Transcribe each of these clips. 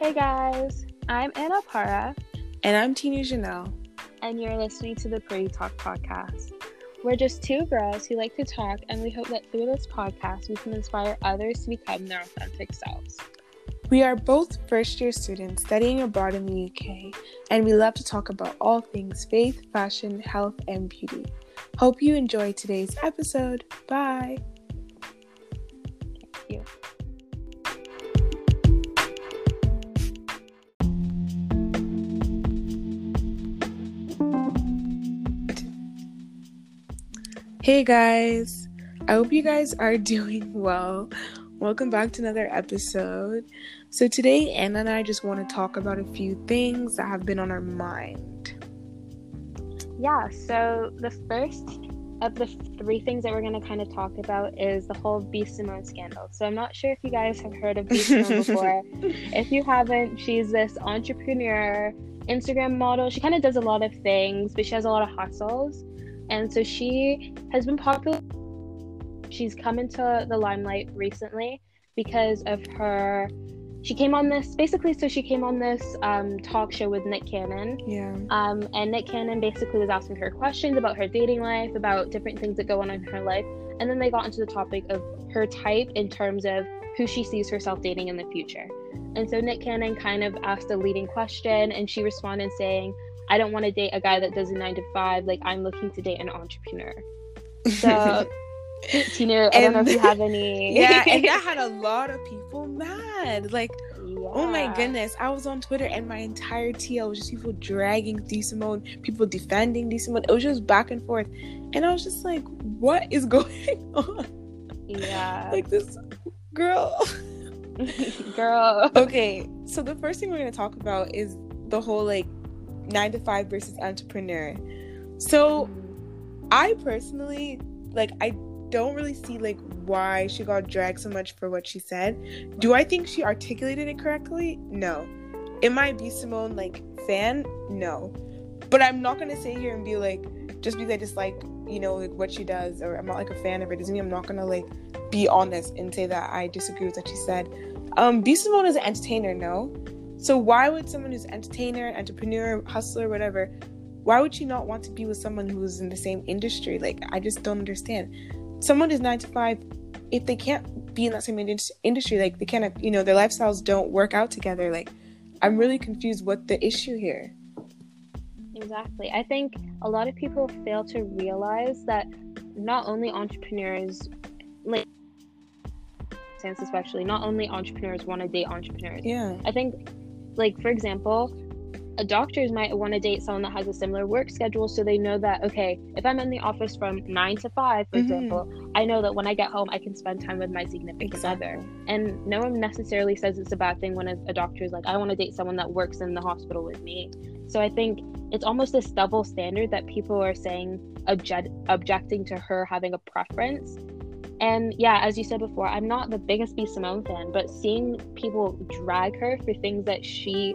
Hey guys, I'm Anna Para. And I'm Tina Janelle. And you're listening to the Pretty Talk podcast. We're just two girls who like to talk, and we hope that through this podcast, we can inspire others to become their authentic selves. We are both first year students studying abroad in the UK, and we love to talk about all things faith, fashion, health, and beauty. Hope you enjoy today's episode. Bye. Thank you. Hey guys, I hope you guys are doing well. Welcome back to another episode. So, today, Anna and I just want to talk about a few things that have been on our mind. Yeah, so the first of the three things that we're going to kind of talk about is the whole B. Simone scandal. So, I'm not sure if you guys have heard of B. Simone before. if you haven't, she's this entrepreneur, Instagram model. She kind of does a lot of things, but she has a lot of hustles. And so she has been popular. She's come into the limelight recently because of her. She came on this basically. So she came on this um, talk show with Nick Cannon. Yeah. Um, and Nick Cannon basically was asking her questions about her dating life, about different things that go on in her life, and then they got into the topic of her type in terms of who she sees herself dating in the future. And so Nick Cannon kind of asked a leading question, and she responded saying, I don't want to date a guy that does a nine to five. Like I'm looking to date an entrepreneur. So Tina, I don't know if you have any. yeah, and that had a lot of people mad. Like, yeah. oh my goodness, I was on Twitter and my entire TL was just people dragging B Simone, people defending B Simone. It was just back and forth, and I was just like, what is going on? Yeah, like this girl. girl. Okay, so the first thing we're gonna talk about is the whole like nine to five versus entrepreneur. So I personally like I don't really see like why she got dragged so much for what she said. Do I think she articulated it correctly? No. Am I B Simone like fan? No. But I'm not gonna sit here and be like, just because I dislike, you know, like what she does, or I'm not like a fan of it, doesn't mean I'm not gonna like be honest and say that I disagree with what she said. Um, B Simone is an entertainer, no. So why would someone who's entertainer, entrepreneur, hustler, whatever, why would she not want to be with someone who's in the same industry? Like I just don't understand. Someone is nine to five. If they can't be in that same industry, like they can't, you know, their lifestyles don't work out together. Like I'm really confused. What the issue here? Exactly. I think a lot of people fail to realize that not only entrepreneurs, like sense especially, not only entrepreneurs want to date entrepreneurs. Yeah. I think like for example a doctors might want to date someone that has a similar work schedule so they know that okay if i'm in the office from 9 to 5 for mm-hmm. example i know that when i get home i can spend time with my significant exactly. other and no one necessarily says it's a bad thing when a, a doctor is like i want to date someone that works in the hospital with me so i think it's almost this double standard that people are saying object, objecting to her having a preference and yeah, as you said before, I'm not the biggest B Simone fan, but seeing people drag her for things that she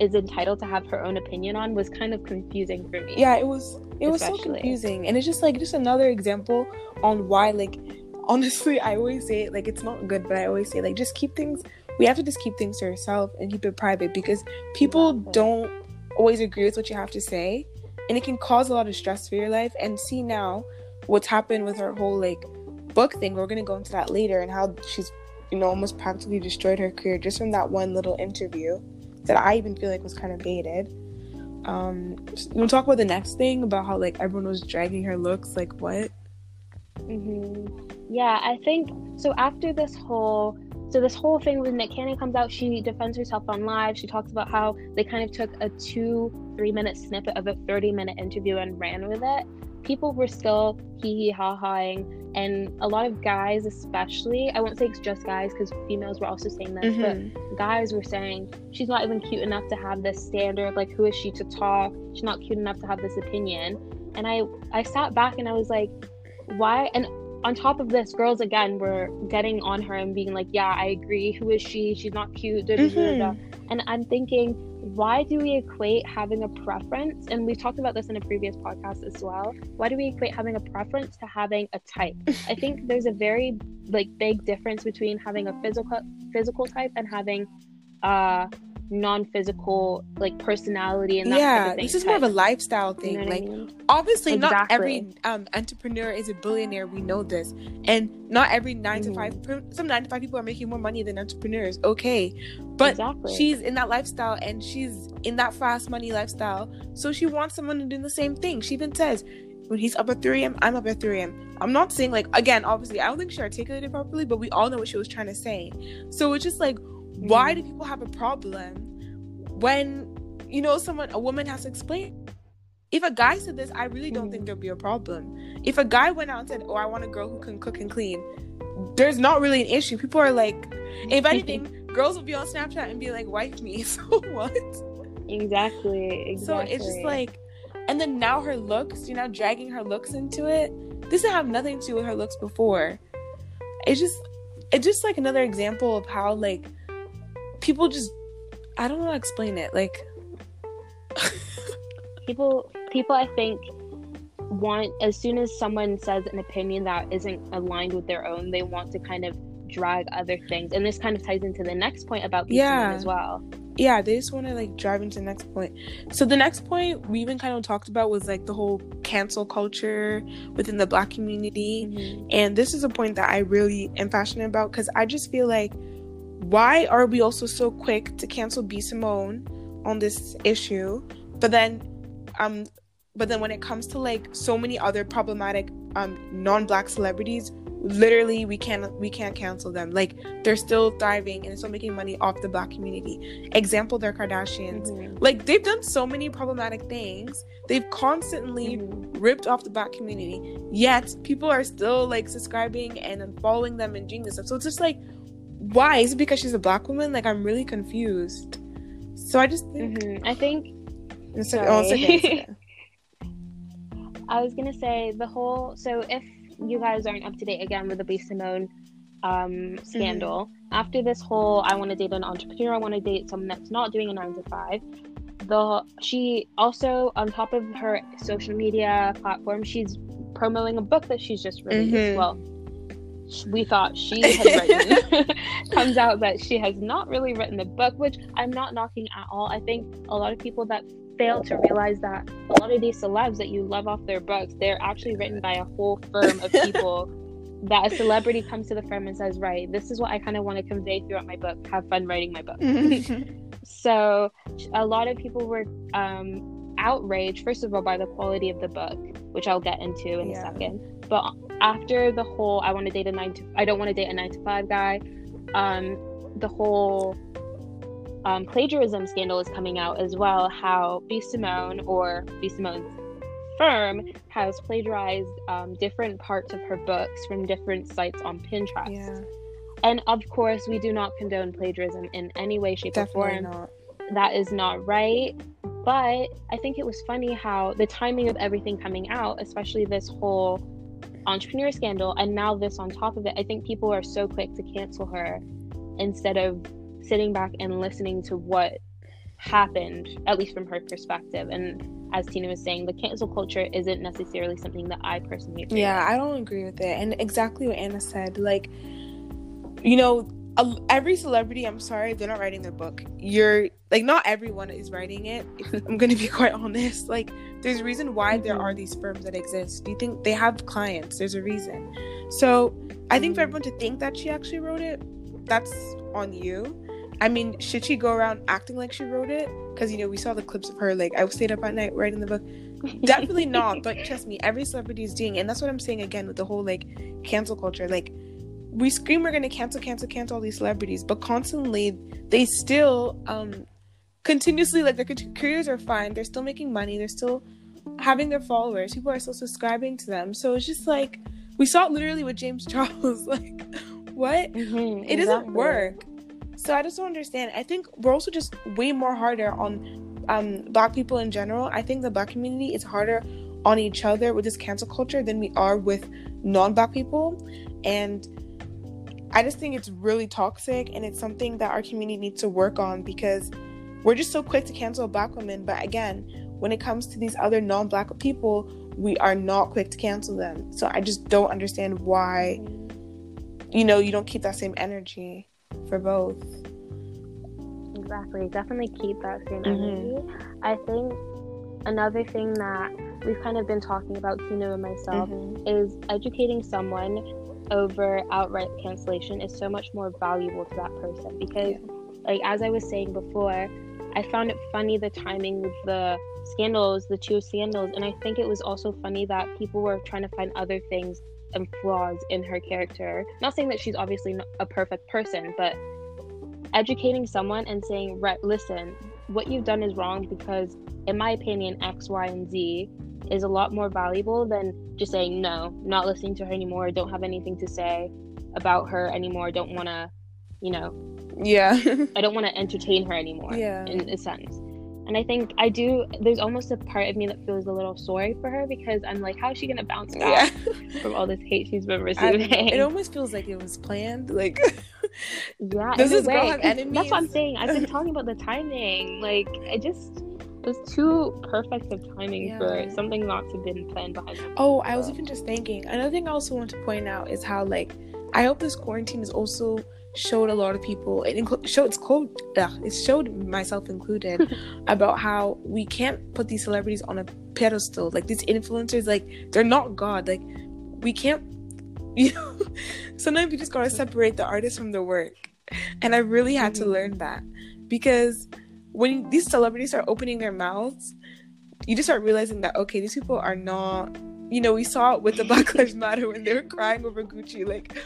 is entitled to have her own opinion on was kind of confusing for me. Yeah, it was it was so confusing. And it's just like just another example on why like honestly I always say it like it's not good, but I always say like just keep things we have to just keep things to yourself and keep it private because people exactly. don't always agree with what you have to say and it can cause a lot of stress for your life and see now what's happened with her whole like book thing. We're gonna go into that later and how she's, you know, almost practically destroyed her career just from that one little interview that I even feel like was kind of baited. Um, we'll talk about the next thing about how like everyone was dragging her looks. Like what? Mm-hmm. Yeah, I think so. After this whole so this whole thing when Nick Cannon comes out, she defends herself on live. She talks about how they kind of took a two, three minute snippet of a 30 minute interview and ran with it people were still hee hee ha haing and a lot of guys especially i won't say it's just guys because females were also saying this mm-hmm. but guys were saying she's not even cute enough to have this standard like who is she to talk? She's not cute enough to have this opinion. And i i sat back and i was like why? And on top of this girls again were getting on her and being like yeah i agree. Who is she? She's not cute da, da, mm-hmm. da, and i'm thinking why do we equate having a preference? And we've talked about this in a previous podcast as well. Why do we equate having a preference to having a type? I think there's a very like big difference between having a physical physical type and having uh non-physical like personality and that yeah this is more of a lifestyle thing you know like I mean? obviously exactly. not every um, entrepreneur is a billionaire we know this and not every 9 mm-hmm. to 5 mm-hmm. some 9 to 5 people are making more money than entrepreneurs okay but exactly. she's in that lifestyle and she's in that fast money lifestyle so she wants someone to do the same thing she even says when he's up at 3 a.m i'm up at 3 a.m i'm not saying like again obviously i don't think she articulated properly but we all know what she was trying to say so it's just like why do people have a problem when you know someone a woman has to explain? If a guy said this i really don't think mm. there'd be a problem. If a guy went out and said oh i want a girl who can cook and clean there's not really an issue. People are like if anything girls will be on snapchat and be like wife me so what? Exactly exactly so it's just like and then now her looks you know dragging her looks into it this didn't have nothing to do with her looks before. It's just it's just like another example of how like people just I don't know how to explain it. Like people people I think want as soon as someone says an opinion that isn't aligned with their own, they want to kind of drag other things. And this kind of ties into the next point about yeah. as well. Yeah, they just want to like drive into the next point. So the next point we even kind of talked about was like the whole cancel culture within the black community. Mm-hmm. And this is a point that I really am passionate about because I just feel like why are we also so quick to cancel B Simone on this issue? But then um but then when it comes to like so many other problematic um non-black celebrities, literally we can't we can't cancel them. Like they're still thriving and still making money off the black community. Example, they're Kardashians. Mm-hmm. Like they've done so many problematic things. They've constantly mm-hmm. ripped off the black community. Yet people are still like subscribing and following them and doing this stuff. So it's just like why? Is it because she's a black woman? Like I'm really confused. So I just think mm-hmm. I think sorry. Oh, okay. I was gonna say the whole so if you guys aren't up to date again with the B Simone um, scandal, mm-hmm. after this whole I want to date an entrepreneur, I want to date someone that's not doing a nine to five. The she also on top of her social media platform, she's promoting a book that she's just released. Mm-hmm. Well, we thought she had written comes out that she has not really written the book which i'm not knocking at all. I think a lot of people that fail to realize that a lot of these celebs that you love off their books they're actually written by a whole firm of people that a celebrity comes to the firm and says right this is what i kind of want to convey throughout my book. Have fun writing my book. So a lot of people were um, outraged first of all by the quality of the book which i'll get into in yeah. a second but after the whole I want to date a nine to I don't want to date a nine to five guy, um, the whole um, plagiarism scandal is coming out as well. How B Simone or B Simone's firm has plagiarized um, different parts of her books from different sites on Pinterest. Yeah. And of course, we do not condone plagiarism in any way, shape, Definitely or form. Not. That is not right. But I think it was funny how the timing of everything coming out, especially this whole entrepreneur scandal and now this on top of it i think people are so quick to cancel her instead of sitting back and listening to what happened at least from her perspective and as tina was saying the cancel culture isn't necessarily something that i personally yeah with. i don't agree with it and exactly what anna said like you know every celebrity i'm sorry they're not writing their book. You're like not everyone is writing it i'm gonna be quite honest. Like there's a reason why there are mm-hmm. these firms that exist. Do you think they have clients? There's a reason. So i think for mm-hmm. everyone to think that she actually wrote it that's on you. I mean should she go around acting like she wrote it? Because you know we saw the clips of her like i stayed up at night writing the book. Definitely not but trust me every celebrity is doing it. and that's what i'm saying again with the whole like cancel culture. Like we scream we're going to cancel, cancel, cancel all these celebrities, but constantly they still um continuously like their careers are fine. They're still making money. They're still having their followers. People are still subscribing to them. So it's just like we saw it literally with James Charles. like what? Mm-hmm, it doesn't work. So I just don't understand. I think we're also just way more harder on um black people in general. I think the black community is harder on each other with this cancel culture than we are with non-black people. And I just think it's really toxic and it's something that our community needs to work on because we're just so quick to cancel black women. But again, when it comes to these other non black people, we are not quick to cancel them. So I just don't understand why, you know, you don't keep that same energy for both. Exactly. Definitely keep that same Mhm. energy. I think another thing that we've kind of been talking about, Tino and myself, Mhm. is educating someone over outright cancellation is so much more valuable to that person because like as I was saying before, I found it funny the timing with the scandals, the two scandals, and I think it was also funny that people were trying to find other things and flaws in her character. Not saying that she's obviously not a perfect person, but educating someone and saying, "Right, listen, what you've done is wrong because in my opinion X, Y, and Z is a lot more valuable than just saying no, not listening to her anymore, don't have anything to say about her anymore, don't want to, you know, Yeah. I don't want to entertain her anymore Yeah. in a sense. And I think I do. There's almost a part of me that feels a little sorry for her because I'm like, how is she gonna bounce yeah. back from all this hate she's been receiving? don't. It almost feels like it was planned. Like, yeah, Does this girl way, have 'cause That's what I'm saying. I've been talking about the timing. Like, I just was too perfect of timing Yeah. for something not to have been planned behind. oh, I was even just thinking. Another thing I also want to point out is how, like, I hope this quarantine has also showed a lot of people. It inclu- showed it's called. Ugh, it showed myself included about how we can't put these celebrities on a pedestal. Like these influencers, like they're not God. Like we can't. You know, sometimes you just gotta separate the artist from the work, and I really had to Mhm. learn that because when these celebrities start opening their mouths, you just start realizing that okay, these people are not. You know, we saw it with the Black Lives Matter when they were crying over Gucci. Like,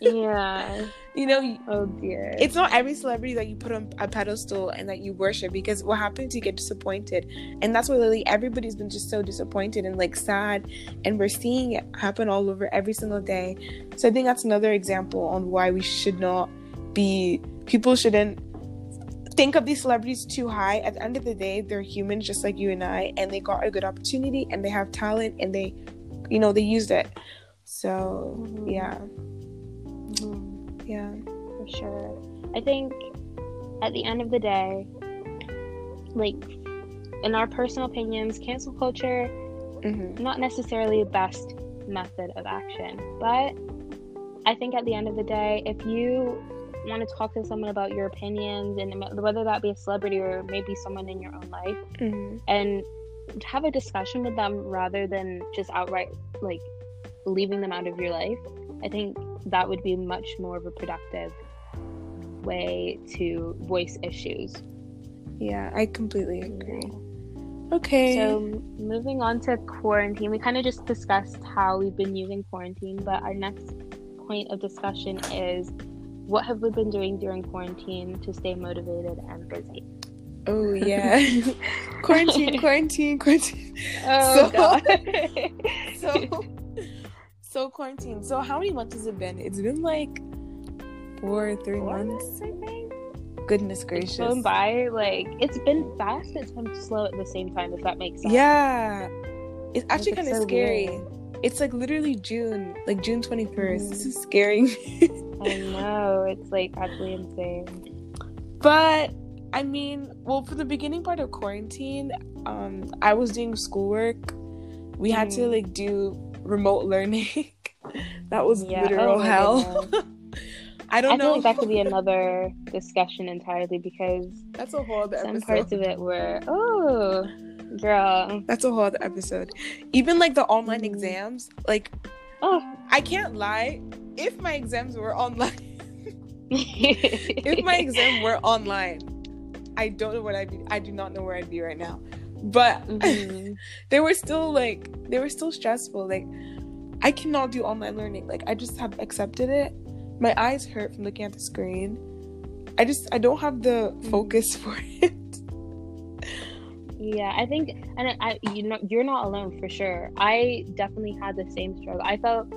Yeah. you know, Oh dear. it's not every celebrity that you put on a pedestal and that you worship because what happens you get disappointed and that's why literally everybody's been just so disappointed and like sad and we're seeing it happen all over every single day so i think that's another example on why we should not be people shouldn't think of these celebrities too high at the end of the day they're humans just like you and i and they got a good opportunity and they have talent and they you know they used it so Mhm. yeah Mhm. yeah for sure. I think at the end of the day, like in our personal opinions, cancel culture hmm not necessarily the best method of action, but I think at the end of the day, if you want to talk to someone about your opinions and whether that be a celebrity or maybe someone in your own life hmm and have a discussion with them rather than just outright like leaving them out of your life i think that would be much more of a productive way to voice issues Yeah, I completely agree. Okay. so moving on to quarantine we kind of just discussed how we've been using quarantine but our next point of discussion is what have we been doing during quarantine to stay motivated and busy oh yeah, quarantine, quarantine, quarantine. oh So- god So, so quarantine. So how many months has it been? It's been like four, three Four months. I think. Goodness It's gracious. flown by like it's been fast it's been slow at the same time if that makes sense Yeah, it's actually kind of so scary. weird. It's like literally June, like June twenty This Mhm. is scaring me. I know it's like actually insane But I mean, well, for the beginning part of quarantine, um, I was doing schoolwork. We had to Mhm. like do remote learning. that was Yeah, literal oh hell. I don't know. i know. feel like that could be another discussion entirely because That's a whole other some episode. parts of it were oh girl That's a whole other episode. Even like the online Mhm. exams, like oh I can't lie. If my exams were online, if my exam were online, I don't know what I'd be. I do not know where I'd be right now. But Mhm. they were still like they were still stressful. Like I cannot do online learning. Like I just have accepted it. My eyes hurt from looking at the screen. I just I don't have the Mm. focus for it. Yeah, I think, and I, you know, you're not alone for sure. I definitely had the same struggle. I felt,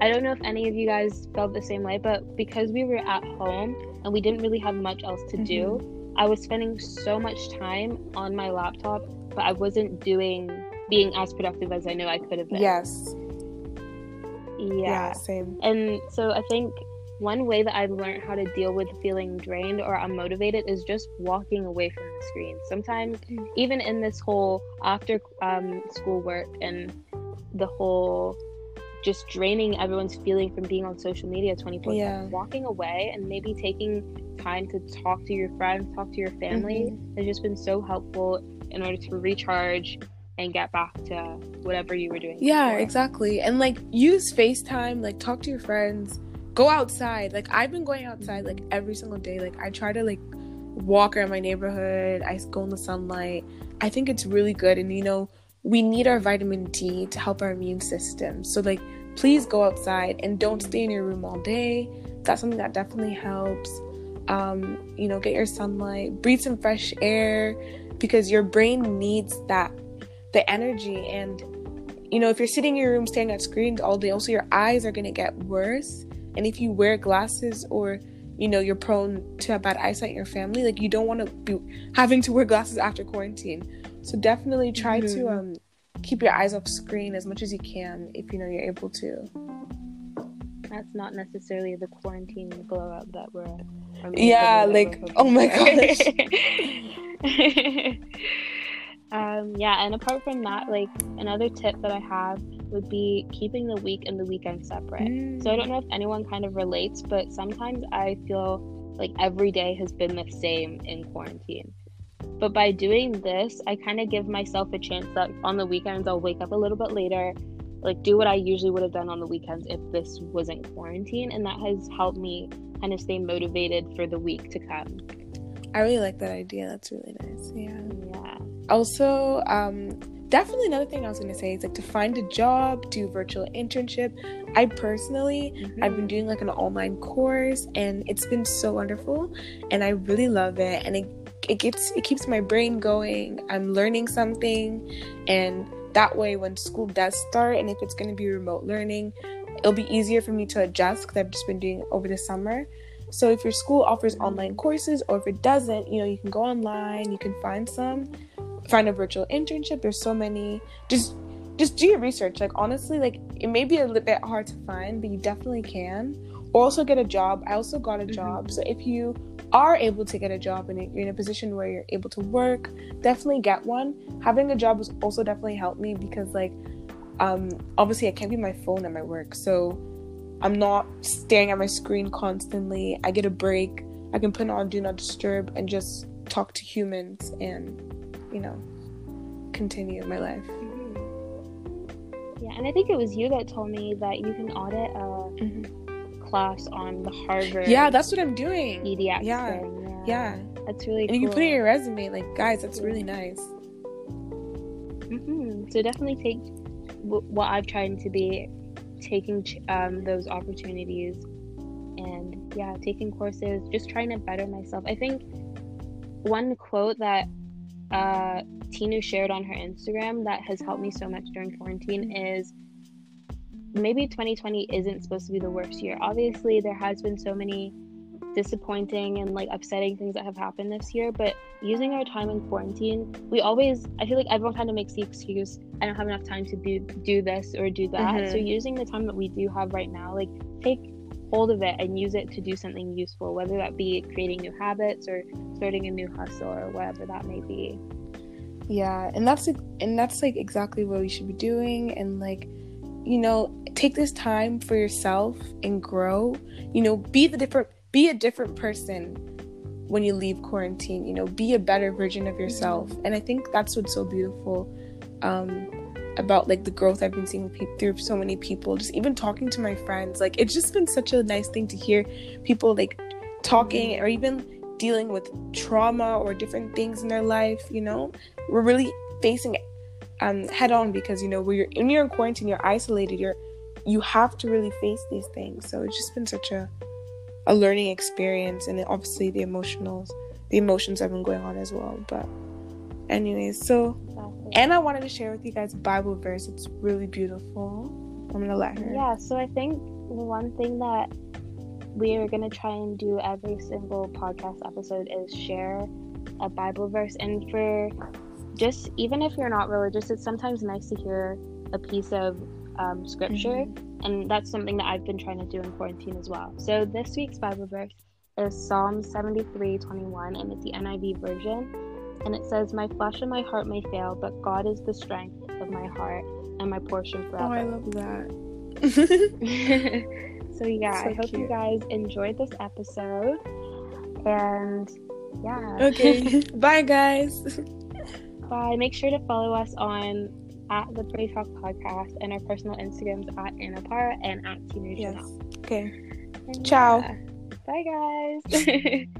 I don't know if any of you guys felt the same way, but because we were at home and we didn't really have much else to do, mm-hmm. I was spending so much time on my laptop, but I wasn't doing, being as productive as I know I could have been. Yes. Yeah. Yeah. Same. And so I think one way that I've learned how to deal with feeling drained or unmotivated is just walking away from the screen. Sometimes, Mm. even in this whole after um, school work and the whole just draining everyone's feeling from being on social media 24 Yeah. walking away and maybe taking time to talk to your friends talk to your family Mm-hmm. has just been so helpful in order to recharge and get back to whatever you were doing Yeah, before. exactly. And like use FaceTime, like talk to your friends, go outside. Like I've been going outside like every single day. Like I try to like walk around my neighborhood. I go in the sunlight. I think it's really good and you know, we need our vitamin D to help our immune system. So like please go outside and don't stay in your room all day. That's something that definitely helps. Um, you know, get your sunlight, breathe some fresh air because your brain needs that the energy and you know if you're sitting in your room staring at screens all day also your eyes are going to get worse and if you wear glasses or you know you're prone to have bad eyesight in your family like you don't want to be having to wear glasses after quarantine. So definitely try to Mhm. um keep your eyes off screen as much as you can if you know you're able to. That's not necessarily the quarantine glow up that we're or Yeah, like, oh my gosh. Um yeah and apart from that like another tip that i have would be keeping the week and the weekend separate So I don't know if anyone kind of relates, but sometimes I feel like every day has been the same in quarantine. But by doing this, I kind of give myself a chance that on the weekends I'll wake up a little bit later, like do what I usually would have done on the weekends if this wasn't quarantine, and that has helped me kind of stay motivated for the week to come. i really like that idea that's really nice yeah Yeah. also um definitely another thing i was going to say is like to find a job do virtual internship. I personally mm-hmm. i've been doing like an online course and it's been so wonderful and i really love it and it it gets it keeps my brain going. I'm learning something and that way when school does start and if it's going to be remote learning it'll be easier for me to adjust because i've just been doing it over the summer. So if your school offers online courses or if it doesn't you know you can go online you can find some find a virtual internship. There's so many just just do your research. Like honestly like it may be a little bit hard to find but you definitely can. Also get a job. I also got a job. So if you are able to get a job and you're in a position where you're able to work definitely get one. Having a job has also definitely helped me because like um obviously i can't be my phone at my work. So i'm not staring at my screen constantly. I get a break. I can put on do not disturb and just talk to humans and you know continue my life. Mhm. Yeah, and I think it was you that told me that you can audit a class on the Harvard yeah that's what i'm doing. EDX yeah. thing. yeah. That's really and you can put it in your resume like guys that's really nice. Hmm So definitely take w- what I've tried to be taking ch- um, those opportunities and yeah, taking courses, just trying to better myself. I think one quote that uh, Tinu shared on her Instagram that has helped me so much during quarantine is maybe 2020 isn't supposed to be the worst year. Obviously, there has been so many disappointing and like upsetting things that have happened this year, but using our time in quarantine, we always I feel like everyone kind of makes the excuse I don't have enough time to do do this or do that. Mhm. So using the time that we do have right now, like take hold of it and use it to do something useful, whether that be creating new habits or starting a new hustle or whatever that may be. yeah and that's and that's like exactly what we should be doing and like you know take this time for yourself and grow you know be the different be a different person when you leave quarantine you know be a better version of yourself and i think that's what's so beautiful um about like the growth i've been seeing pe- through so many people just even talking to my friends like it's just been such a nice thing to hear people like talking or even dealing with trauma or different things in their life you know? We're really facing it um head on because you know when you're when you're in quarantine you're isolated you're you have to really face these things. So it's just been such a a learning experience and obviously the emotionals the emotions have been going on as well but anyways so and i wanted to share with you guys a bible verse it's really beautiful i'm gonna let her Yeah, so I think one thing that we are going to try and do every single podcast episode is share a Bible verse. And for just, even if you're not religious, it's sometimes nice to hear a piece of um, scripture. And that's something that I've been trying to do in quarantine as well. So this week's Bible verse is Psalm 73 21, and it's the NIV version. And it says, My flesh and my heart may fail, but God is the strength of my heart and my portion forever. oh i love that so yeah, So I hope cute. you guys enjoyed this episode. And yeah. Okay. Bye, guys. Bye. Make sure to follow us on at the Pretty Talk Podcast and our personal Instagrams at Anapara and at Teenage Yes. Okay. And Ciao. yeah. Bye guys.